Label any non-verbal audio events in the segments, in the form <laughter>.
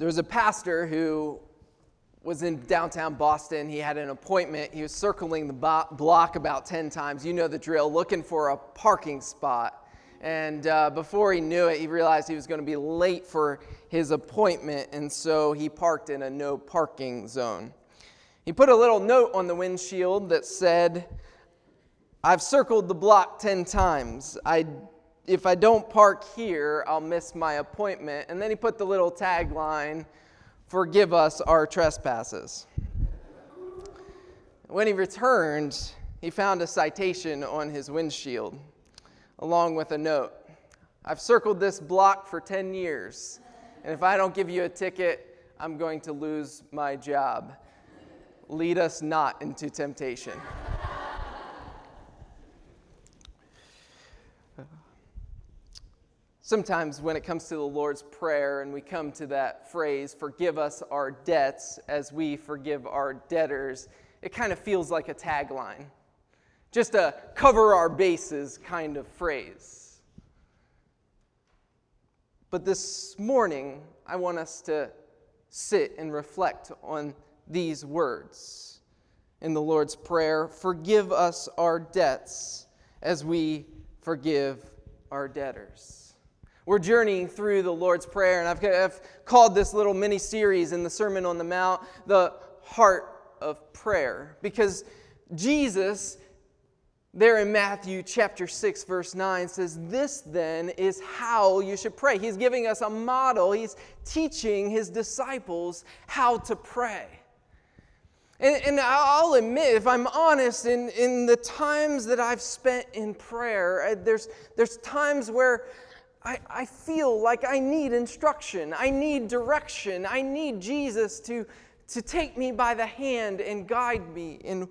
There was a pastor who was in downtown Boston. He had an appointment. He was circling the bo- block about 10 times. You know the drill, looking for a parking spot. And uh, before he knew it, he realized he was going to be late for his appointment, and so he parked in a no parking zone. He put a little note on the windshield that said, I've circled the block 10 times. I, if I don't park here, I'll miss my appointment. And then he put the little tagline, Forgive us our trespasses. When he returned, he found a citation on his windshield along with a note. I've circled this block for 10 years, and if I don't give you a ticket, I'm going to lose my job. Lead us not into temptation. Sometimes, when it comes to the Lord's Prayer and we come to that phrase, forgive us our debts as we forgive our debtors, it kind of feels like a tagline just a cover our bases kind of phrase. But this morning, I want us to sit and reflect on these words in the Lord's Prayer Forgive us our debts as we forgive our debtors. We're journeying through the Lord's Prayer, and I've, I've called this little mini series in the Sermon on the Mount the Heart of Prayer because Jesus there in Matthew chapter 6, verse 9 says, This then is how you should pray. He's giving us a model, he's teaching his disciples how to pray. And, and I'll admit, if I'm honest, in, in the times that I've spent in prayer, there's, there's times where I, I feel like I need instruction, I need direction, I need Jesus to, to take me by the hand and guide me in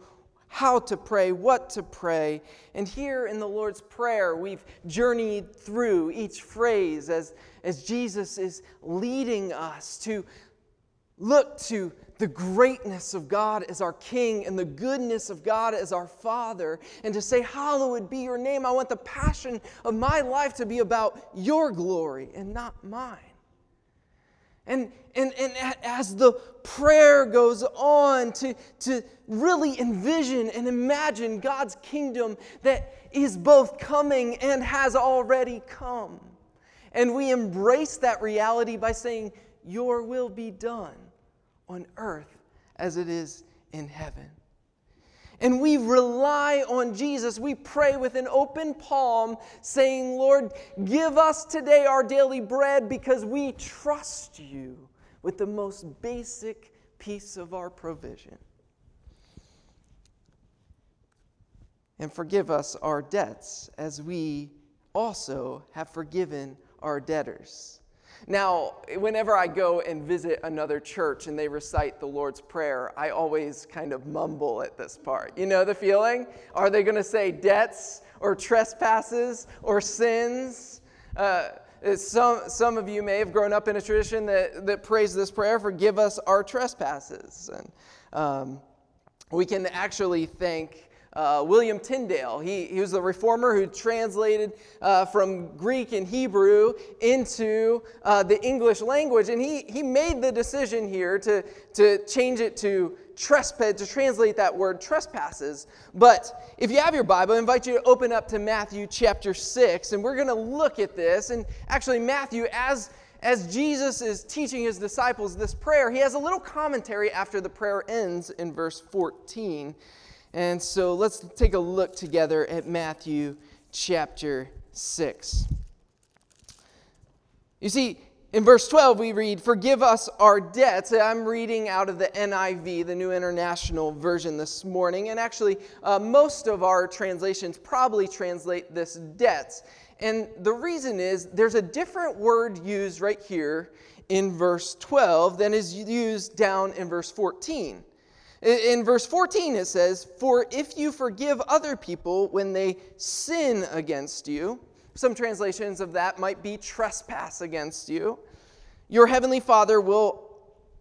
how to pray, what to pray. And here in the Lord's Prayer, we've journeyed through each phrase as, as Jesus is leading us to look to the greatness of God as our King and the goodness of God as our Father, and to say, Hallowed be your name. I want the passion of my life to be about your glory and not mine. And, and, and as the prayer goes on to, to really envision and imagine God's kingdom that is both coming and has already come. And we embrace that reality by saying, Your will be done on earth as it is in heaven and we rely on Jesus. We pray with an open palm, saying, Lord, give us today our daily bread because we trust you with the most basic piece of our provision. And forgive us our debts as we also have forgiven our debtors. Now, whenever I go and visit another church and they recite the Lord's Prayer, I always kind of mumble at this part. You know the feeling? Are they going to say debts or trespasses or sins? Uh, some, some of you may have grown up in a tradition that, that prays this prayer forgive us our trespasses. And um, we can actually thank uh, William Tyndale. He, he was a reformer who translated uh, from Greek and Hebrew into uh, the English language. And he, he made the decision here to, to change it to trespass, to translate that word trespasses. But if you have your Bible, I invite you to open up to Matthew chapter 6. And we're going to look at this. And actually, Matthew, as as Jesus is teaching his disciples this prayer, he has a little commentary after the prayer ends in verse 14. And so let's take a look together at Matthew chapter 6. You see, in verse 12, we read, Forgive us our debts. I'm reading out of the NIV, the New International Version, this morning. And actually, uh, most of our translations probably translate this debts. And the reason is there's a different word used right here in verse 12 than is used down in verse 14. In verse 14, it says, For if you forgive other people when they sin against you, some translations of that might be trespass against you, your heavenly Father will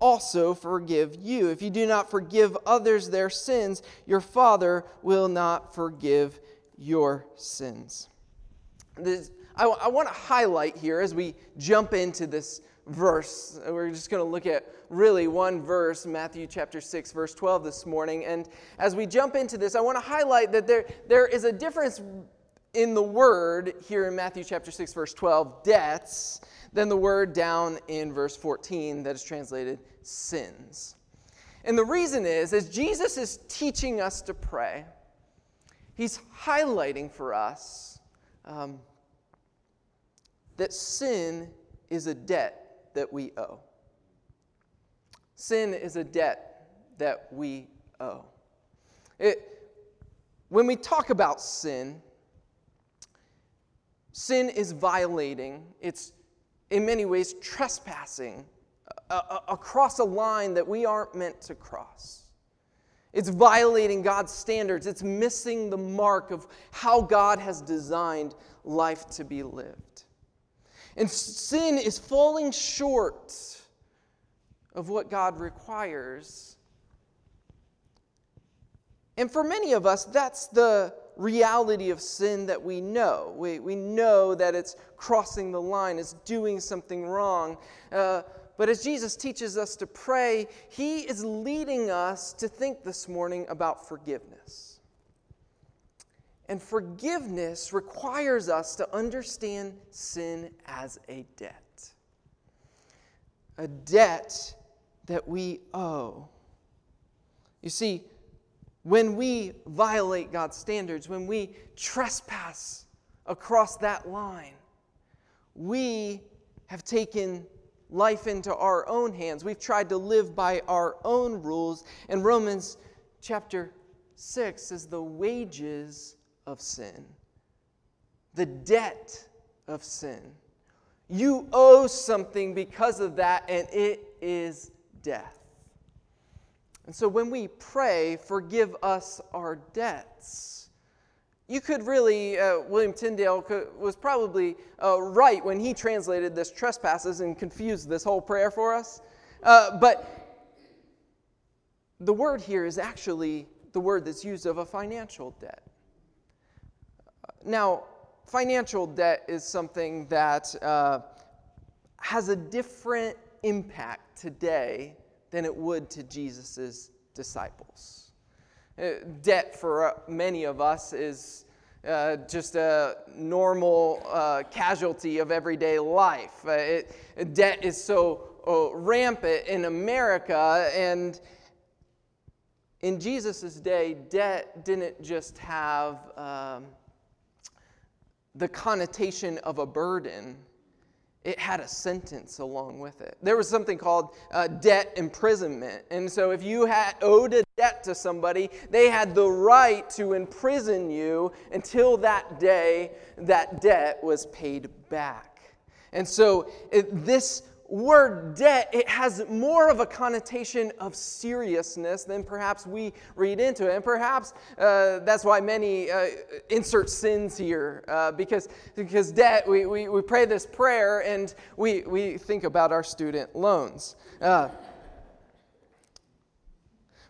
also forgive you. If you do not forgive others their sins, your Father will not forgive your sins. This, I, I want to highlight here as we jump into this verse. We're just going to look at really one verse, Matthew chapter 6, verse 12 this morning. And as we jump into this, I want to highlight that there, there is a difference in the word here in Matthew chapter 6, verse 12, debts, than the word down in verse 14 that is translated sins. And the reason is, as Jesus is teaching us to pray, he's highlighting for us um, that sin is a debt that we owe. Sin is a debt that we owe. It, when we talk about sin, sin is violating, it's in many ways trespassing across a line that we aren't meant to cross. It's violating God's standards. It's missing the mark of how God has designed life to be lived. And sin is falling short of what God requires. And for many of us, that's the reality of sin that we know. We, we know that it's crossing the line, it's doing something wrong. Uh, but as Jesus teaches us to pray, he is leading us to think this morning about forgiveness. And forgiveness requires us to understand sin as a debt. A debt that we owe. You see, when we violate God's standards, when we trespass across that line, we have taken life into our own hands. We've tried to live by our own rules. And Romans chapter 6 says the wages of sin, the debt of sin. You owe something because of that, and it is death. And so when we pray, forgive us our debts, you could really, uh, William Tyndale could, was probably uh, right when he translated this trespasses and confused this whole prayer for us. Uh, but the word here is actually the word that's used of a financial debt. Now, financial debt is something that uh, has a different impact today than it would to Jesus' disciples. Uh, debt for uh, many of us is uh, just a normal uh, casualty of everyday life. Uh, it, debt is so rampant in America, and in Jesus' day, debt didn't just have um, the connotation of a burden, it had a sentence along with it. There was something called uh, debt imprisonment. And so if you had owed a debt to somebody, they had the right to imprison you until that day that debt was paid back. And so it, this word debt, it has more of a connotation of seriousness than perhaps we read into it. And perhaps uh, that's why many uh, insert sins here, uh, because, because debt, we, we, we pray this prayer and we, we think about our student loans. Uh,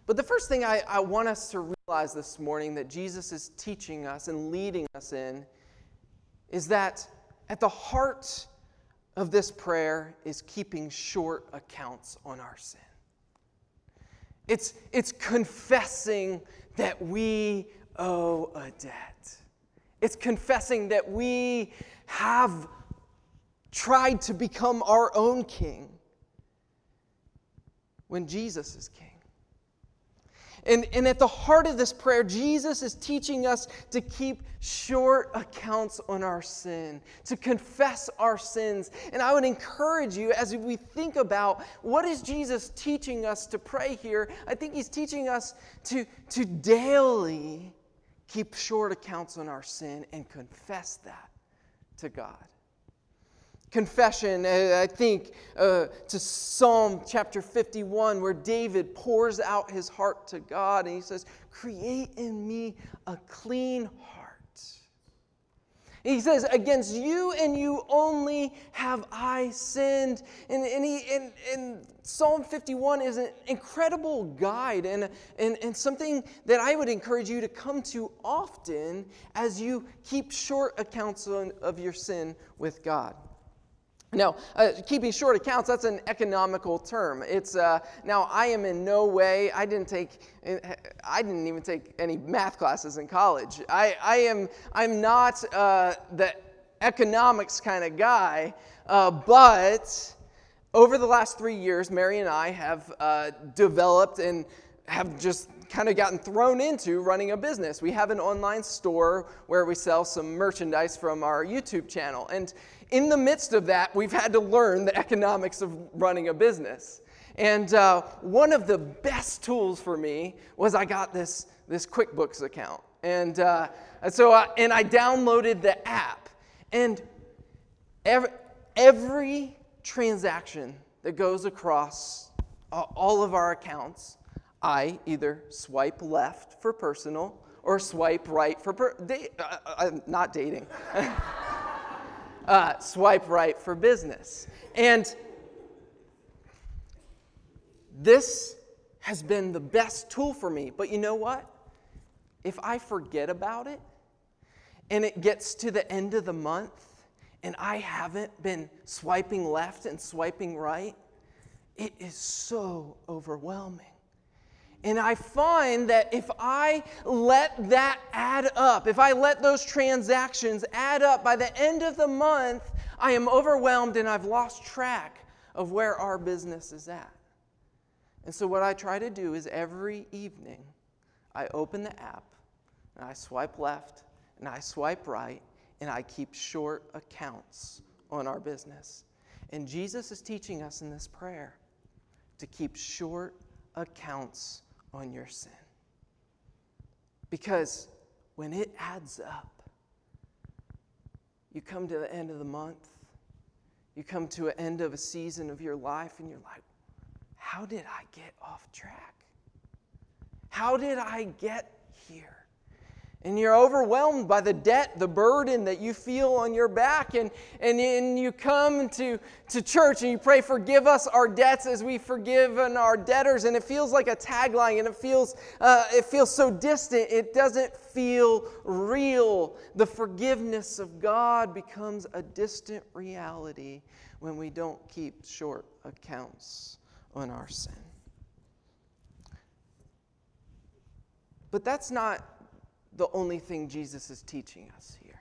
but the first thing I, I want us to realize this morning that Jesus is teaching us and leading us in is that at the heart of this prayer is keeping short accounts on our sin. It's, it's confessing that we owe a debt. It's confessing that we have tried to become our own king when Jesus is king. And, and at the heart of this prayer, Jesus is teaching us to keep short accounts on our sin, to confess our sins. And I would encourage you as we think about what is Jesus teaching us to pray here, I think he's teaching us to, to daily keep short accounts on our sin and confess that to God confession, I think, uh, to Psalm chapter 51, where David pours out his heart to God and he says, Create in me a clean heart. He says, Against you and you only have I sinned. And, and, he, and, and Psalm 51 is an incredible guide and, and, and something that I would encourage you to come to often as you keep short accounts of your sin with God. Now, uh, keeping short accounts, that's an economical term. It's, uh, now, I am in no way, I didn't take, I didn't even take any math classes in college. I, I am, I'm not uh, the economics kind of guy, uh, but over the last three years, Mary and I have uh, developed and have just kind of gotten thrown into running a business. We have an online store where we sell some merchandise from our YouTube channel. And in the midst of that, we've had to learn the economics of running a business. And uh, one of the best tools for me was I got this, this QuickBooks account. And, uh, so I, and I downloaded the app. And every, every transaction that goes across all of our accounts, I either swipe left for personal or swipe right for per- uh, uh, not dating. <laughs> uh, swipe right for business. And this has been the best tool for me. But you know what? If I forget about it and it gets to the end of the month and I haven't been swiping left and swiping right, it is so overwhelming. And I find that if I let that add up, if I let those transactions add up by the end of the month, I am overwhelmed and I've lost track of where our business is at. And so, what I try to do is every evening, I open the app and I swipe left and I swipe right and I keep short accounts on our business. And Jesus is teaching us in this prayer to keep short accounts on your sin. Because when it adds up, you come to the end of the month, you come to an end of a season of your life, and you're like, how did I get off track? How did I get here? And you're overwhelmed by the debt, the burden that you feel on your back, and, and, and you come to, to church and you pray, Forgive us our debts as we forgive our debtors, and it feels like a tagline and it feels, uh, it feels so distant. It doesn't feel real. The forgiveness of God becomes a distant reality when we don't keep short accounts on our sin. But that's not the only thing Jesus is teaching us here.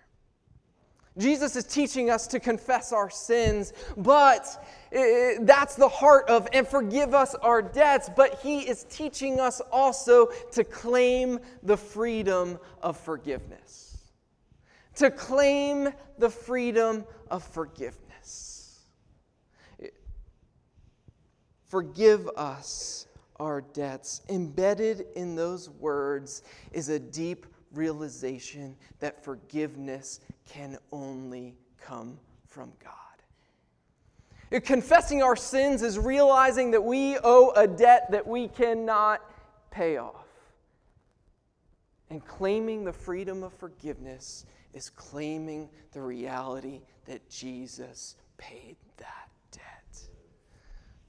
Jesus is teaching us to confess our sins, but that's the heart of and forgive us our debts. But he is teaching us also to claim the freedom of forgiveness. To claim the freedom of forgiveness. Forgive us our debts. Embedded in those words is a deep realization that forgiveness can only come from God. Confessing our sins is realizing that we owe a debt that we cannot pay off. And claiming the freedom of forgiveness is claiming the reality that Jesus paid that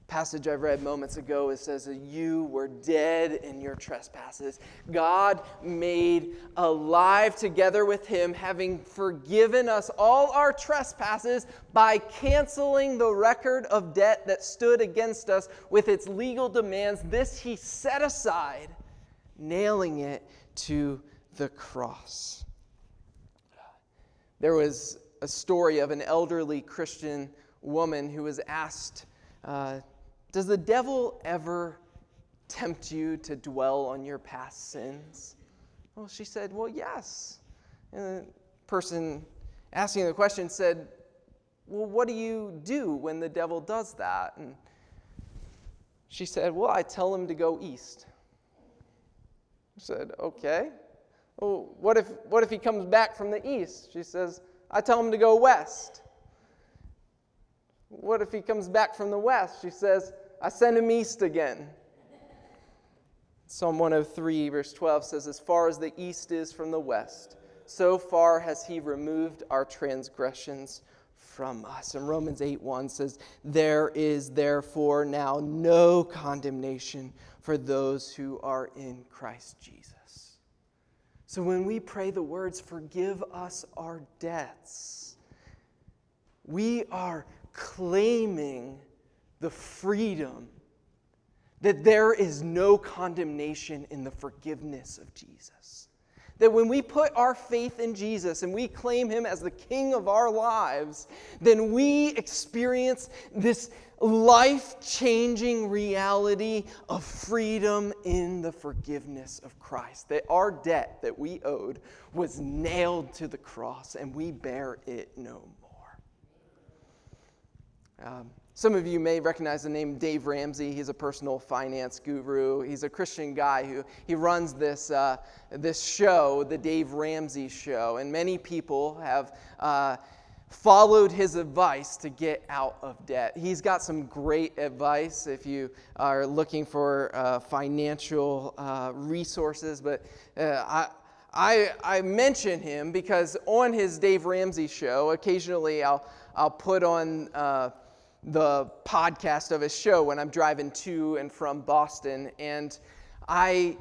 passage I've read moments ago, it says that you were dead in your trespasses. God made alive together with him, having forgiven us all our trespasses by canceling the record of debt that stood against us with its legal demands. This he set aside, nailing it to the cross. There was a story of an elderly Christian woman who was asked uh, does the devil ever tempt you to dwell on your past sins? Well, she said, Well, yes. And the person asking the question said, Well, what do you do when the devil does that? And she said, Well, I tell him to go east. I said, Okay. Well, what if, what if he comes back from the east? She says, I tell him to go west. What if he comes back from the west? She says, I send him east again. Psalm 103, verse 12 says, As far as the east is from the west, so far has he removed our transgressions from us. And Romans 8 1 says, There is therefore now no condemnation for those who are in Christ Jesus. So when we pray the words, Forgive us our debts, we are claiming the freedom that there is no condemnation in the forgiveness of Jesus. That when we put our faith in Jesus and we claim Him as the King of our lives, then we experience this life changing reality of freedom in the forgiveness of Christ. That our debt that we owed was nailed to the cross and we bear it no more. Um, some of you may recognize the name Dave Ramsey. He's a personal finance guru. He's a Christian guy who he runs this, uh, this show, the Dave Ramsey Show. And many people have uh, followed his advice to get out of debt. He's got some great advice if you are looking for uh, financial uh, resources. But uh, I, I, I mention him because on his Dave Ramsey show, occasionally I'll, I'll put on uh, the podcast of his show when I'm driving to and from Boston. And I,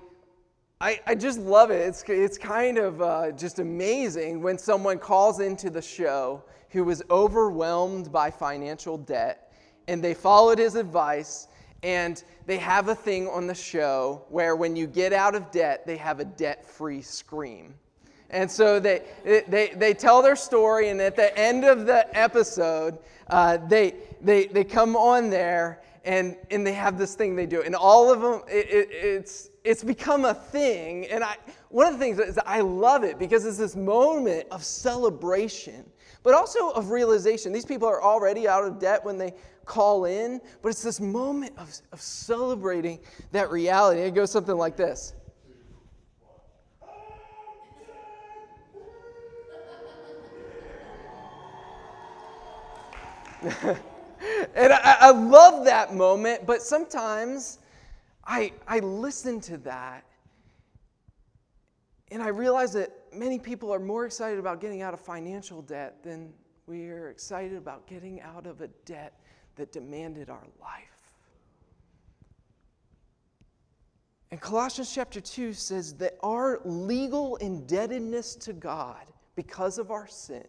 I, I just love it. It's, it's kind of uh, just amazing when someone calls into the show who was overwhelmed by financial debt and they followed his advice and they have a thing on the show where when you get out of debt, they have a debt free scream. And so they, they, they tell their story, and at the end of the episode, uh, they, they, they come on there and, and they have this thing they do. And all of them, it, it, it's, it's become a thing. And I, one of the things is I love it because it's this moment of celebration, but also of realization. These people are already out of debt when they call in, but it's this moment of, of celebrating that reality. It goes something like this. <laughs> and I, I, love that moment, but sometimes I, I listen to that and I realize that many people are more excited about getting out of financial debt than we are excited about getting out of a debt that demanded our life. And Colossians chapter 2 says that our legal indebtedness to God because of our sin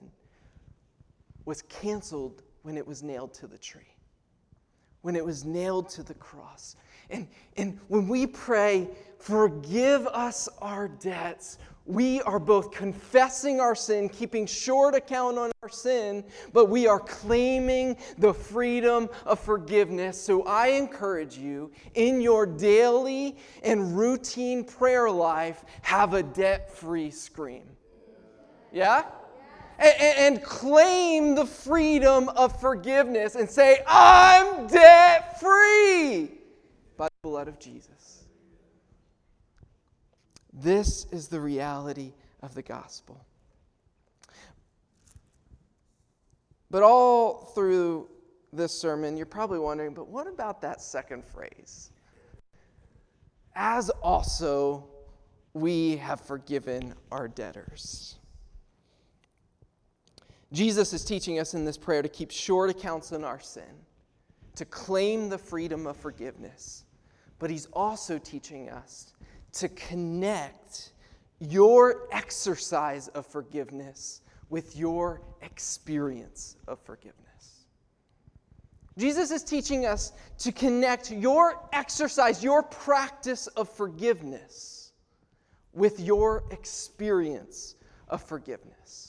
was canceled when it was nailed to the tree, when it was nailed to the cross. And, and when we pray, forgive us our debts, we are both confessing our sin, keeping short account on our sin, but we are claiming the freedom of forgiveness. So I encourage you in your daily and routine prayer life, have a debt free scream. Yeah? And, and claim the freedom of forgiveness and say, I'm debt free by the blood of Jesus. This is the reality of the gospel. But all through this sermon, you're probably wondering, but what about that second phrase? As also we have forgiven our debtors. Jesus is teaching us in this prayer to keep short accounts on our sin, to claim the freedom of forgiveness. But he's also teaching us to connect your exercise of forgiveness with your experience of forgiveness. Jesus is teaching us to connect your exercise, your practice of forgiveness with your experience of forgiveness.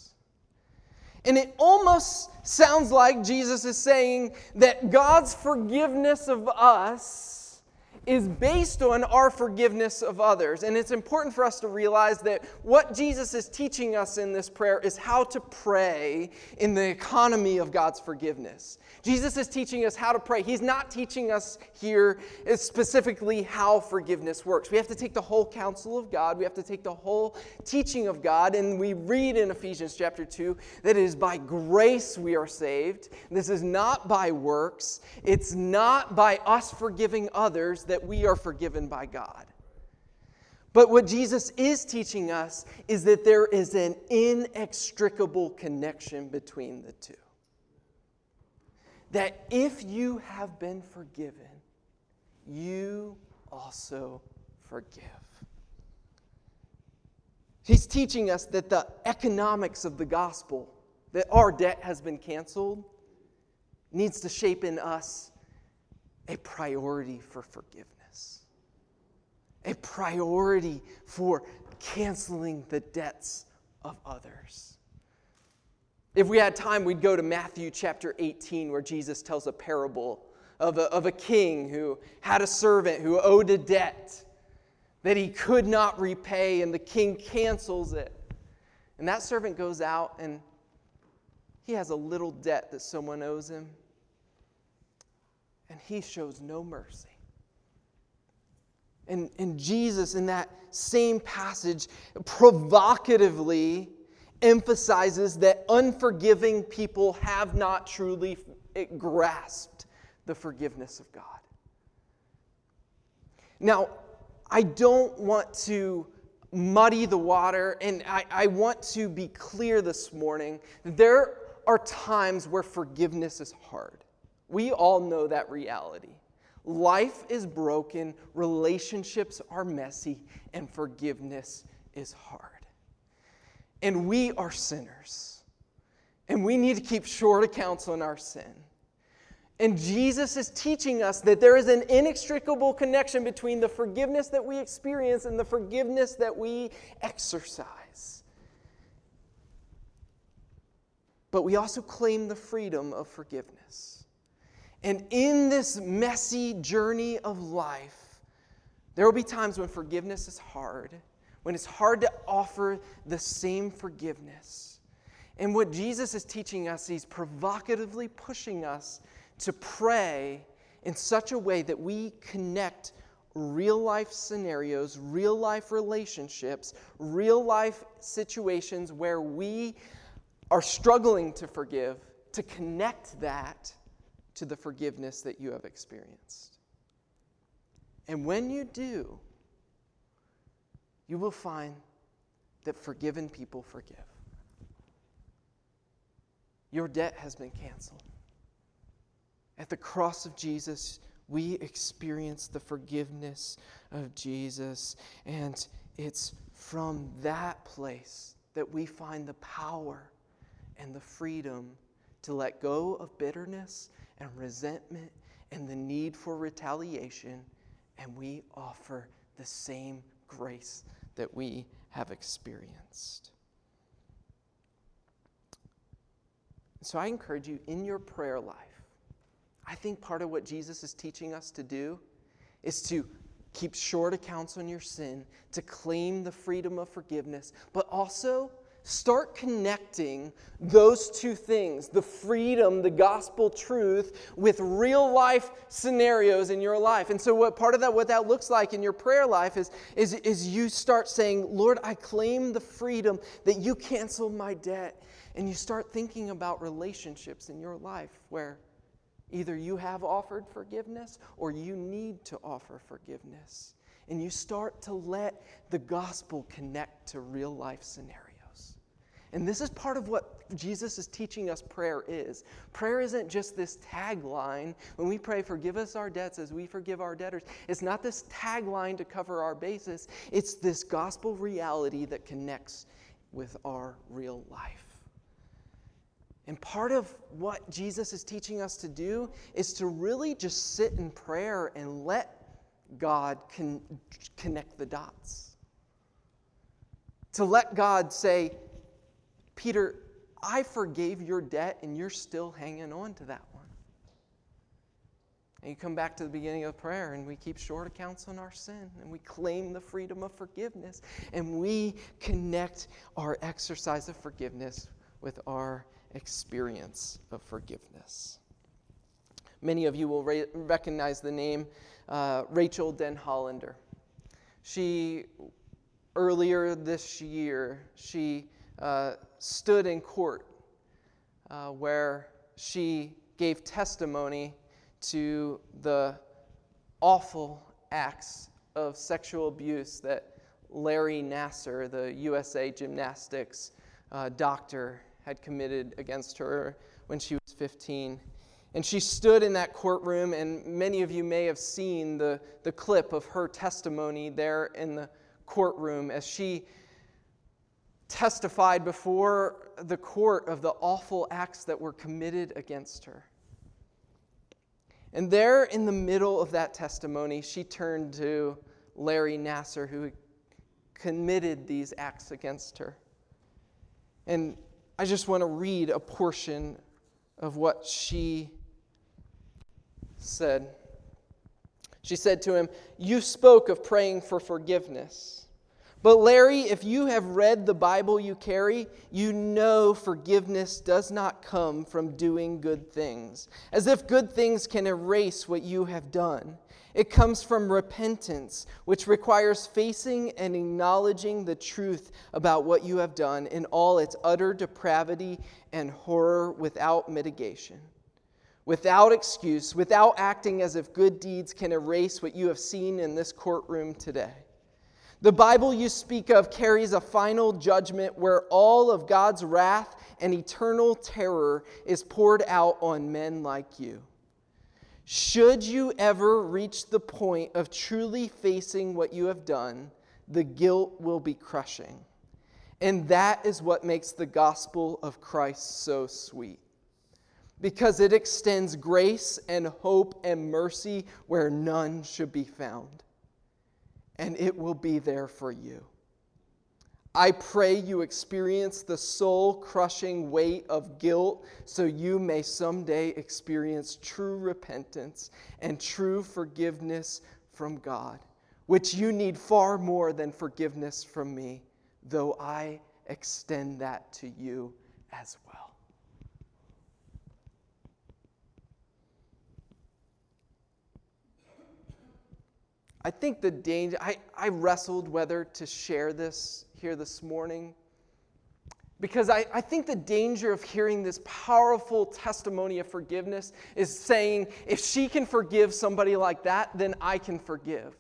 And it almost sounds like Jesus is saying that God's forgiveness of us is based on our forgiveness of others. And it's important for us to realize that what Jesus is teaching us in this prayer is how to pray in the economy of God's forgiveness. Jesus is teaching us how to pray. He's not teaching us here specifically how forgiveness works. We have to take the whole counsel of God, we have to take the whole teaching of God. And we read in Ephesians chapter 2 that it is by grace we are saved. This is not by works, it's not by us forgiving others that we are forgiven by God. But what Jesus is teaching us is that there is an inextricable connection between the two. That if you have been forgiven, you also forgive. He's teaching us that the economics of the gospel, that our debt has been canceled, needs to shape in us a priority for forgiveness, a priority for canceling the debts of others. If we had time, we'd go to Matthew chapter 18, where Jesus tells a parable of a, of a king who had a servant who owed a debt that he could not repay, and the king cancels it. And that servant goes out and he has a little debt that someone owes him, and he shows no mercy. And, and Jesus, in that same passage, provocatively emphasizes that unforgiving people have not truly eh, grasped the forgiveness of God. Now, I don't want to muddy the water, and I, I want to be clear this morning. There are times where forgiveness is hard. We all know that reality. Life is broken, relationships are messy, and forgiveness is hard. And we are sinners. And we need to keep short accounts on our sin. And Jesus is teaching us that there is an inextricable connection between the forgiveness that we experience and the forgiveness that we exercise. But we also claim the freedom of forgiveness. And in this messy journey of life, there will be times when forgiveness is hard, when it's hard to offer the same forgiveness. And what Jesus is teaching us, he's provocatively pushing us to pray in such a way that we connect real life scenarios, real life relationships, real life situations where we are struggling to forgive, to connect that to the forgiveness that you have experienced. And when you do, you will find that forgiven people forgive. Your debt has been canceled. At the cross of Jesus, we experience the forgiveness of Jesus. And it's from that place that we find the power and the freedom to let go of bitterness and resentment and the need for retaliation. And we offer the same grace that we have experienced. So I encourage you in your prayer life I think part of what Jesus is teaching us to do is to keep short accounts on your sin, to claim the freedom of forgiveness, but also start connecting those two things the freedom, the gospel truth, with real life scenarios in your life. And so, what part of that, what that looks like in your prayer life is, is, is you start saying, Lord, I claim the freedom that you canceled my debt. And you start thinking about relationships in your life where Either you have offered forgiveness or you need to offer forgiveness. And you start to let the gospel connect to real life scenarios. And this is part of what Jesus is teaching us prayer is. Prayer isn't just this tagline. When we pray, forgive us our debts as we forgive our debtors, it's not this tagline to cover our basis. It's this gospel reality that connects with our real life. And part of what Jesus is teaching us to do is to really just sit in prayer and let God con- connect the dots. To let God say, Peter, I forgave your debt and you're still hanging on to that one. And you come back to the beginning of prayer and we keep short accounts on our sin and we claim the freedom of forgiveness and we connect our exercise of forgiveness with our experience of forgiveness. Many of you will ra- recognize the name uh, Denhollander. She, earlier this year, she uh, stood in court uh, where she gave testimony to the awful acts of sexual abuse that Larry Nassar, the USA Gymnastics uh, doctor, had committed against her when she was 15. And she stood in that courtroom, and many of you may have seen the, the clip of her testimony there in the courtroom as she testified before the court of the awful acts that were committed against her. And there in the middle of that testimony, she turned to Larry Nassar, who committed these acts against her. And I just want to read a portion of what she said. She said to him, You spoke of praying for forgiveness. But, Larry, if you have read the Bible you carry, you know forgiveness does not come from doing good things, as if good things can erase what you have done. It comes from repentance, which requires facing and acknowledging the truth about what you have done in all its utter depravity and horror without mitigation, without excuse, without acting as if good deeds can erase what you have seen in this courtroom today. The Bible you speak of carries a final judgment where all of God's wrath and eternal terror is poured out on men like you. Should you ever reach the point of truly facing what you have done, the guilt will be crushing. And that is what makes the gospel of Christ so sweet. Because it extends grace and hope and mercy where none should be found and it will be there for you. I pray you experience the soul crushing weight of guilt so you may someday experience true repentance and true forgiveness from God, which you need far more than forgiveness from me, though I extend that to you as well. I think the danger, I, I wrestled whether to share this here this morning because I, I think the danger of hearing this powerful testimony of forgiveness is saying, if she can forgive somebody like that, then I can forgive.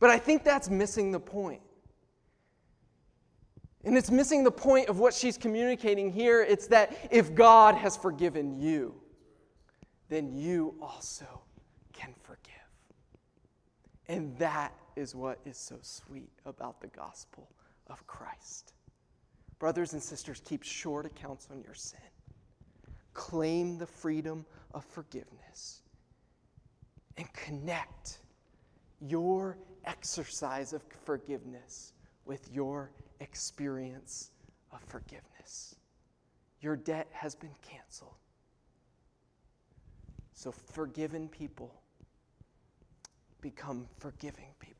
But I think that's missing the point. And it's missing the point of what she's communicating here. It's that if God has forgiven you, then you also can forgive. And that is what is so sweet about the gospel of Christ. Brothers and sisters, keep short accounts on your sin. Claim the freedom of forgiveness and connect your exercise of forgiveness with your experience of forgiveness. Your debt has been canceled. So, forgiven people become forgiving people.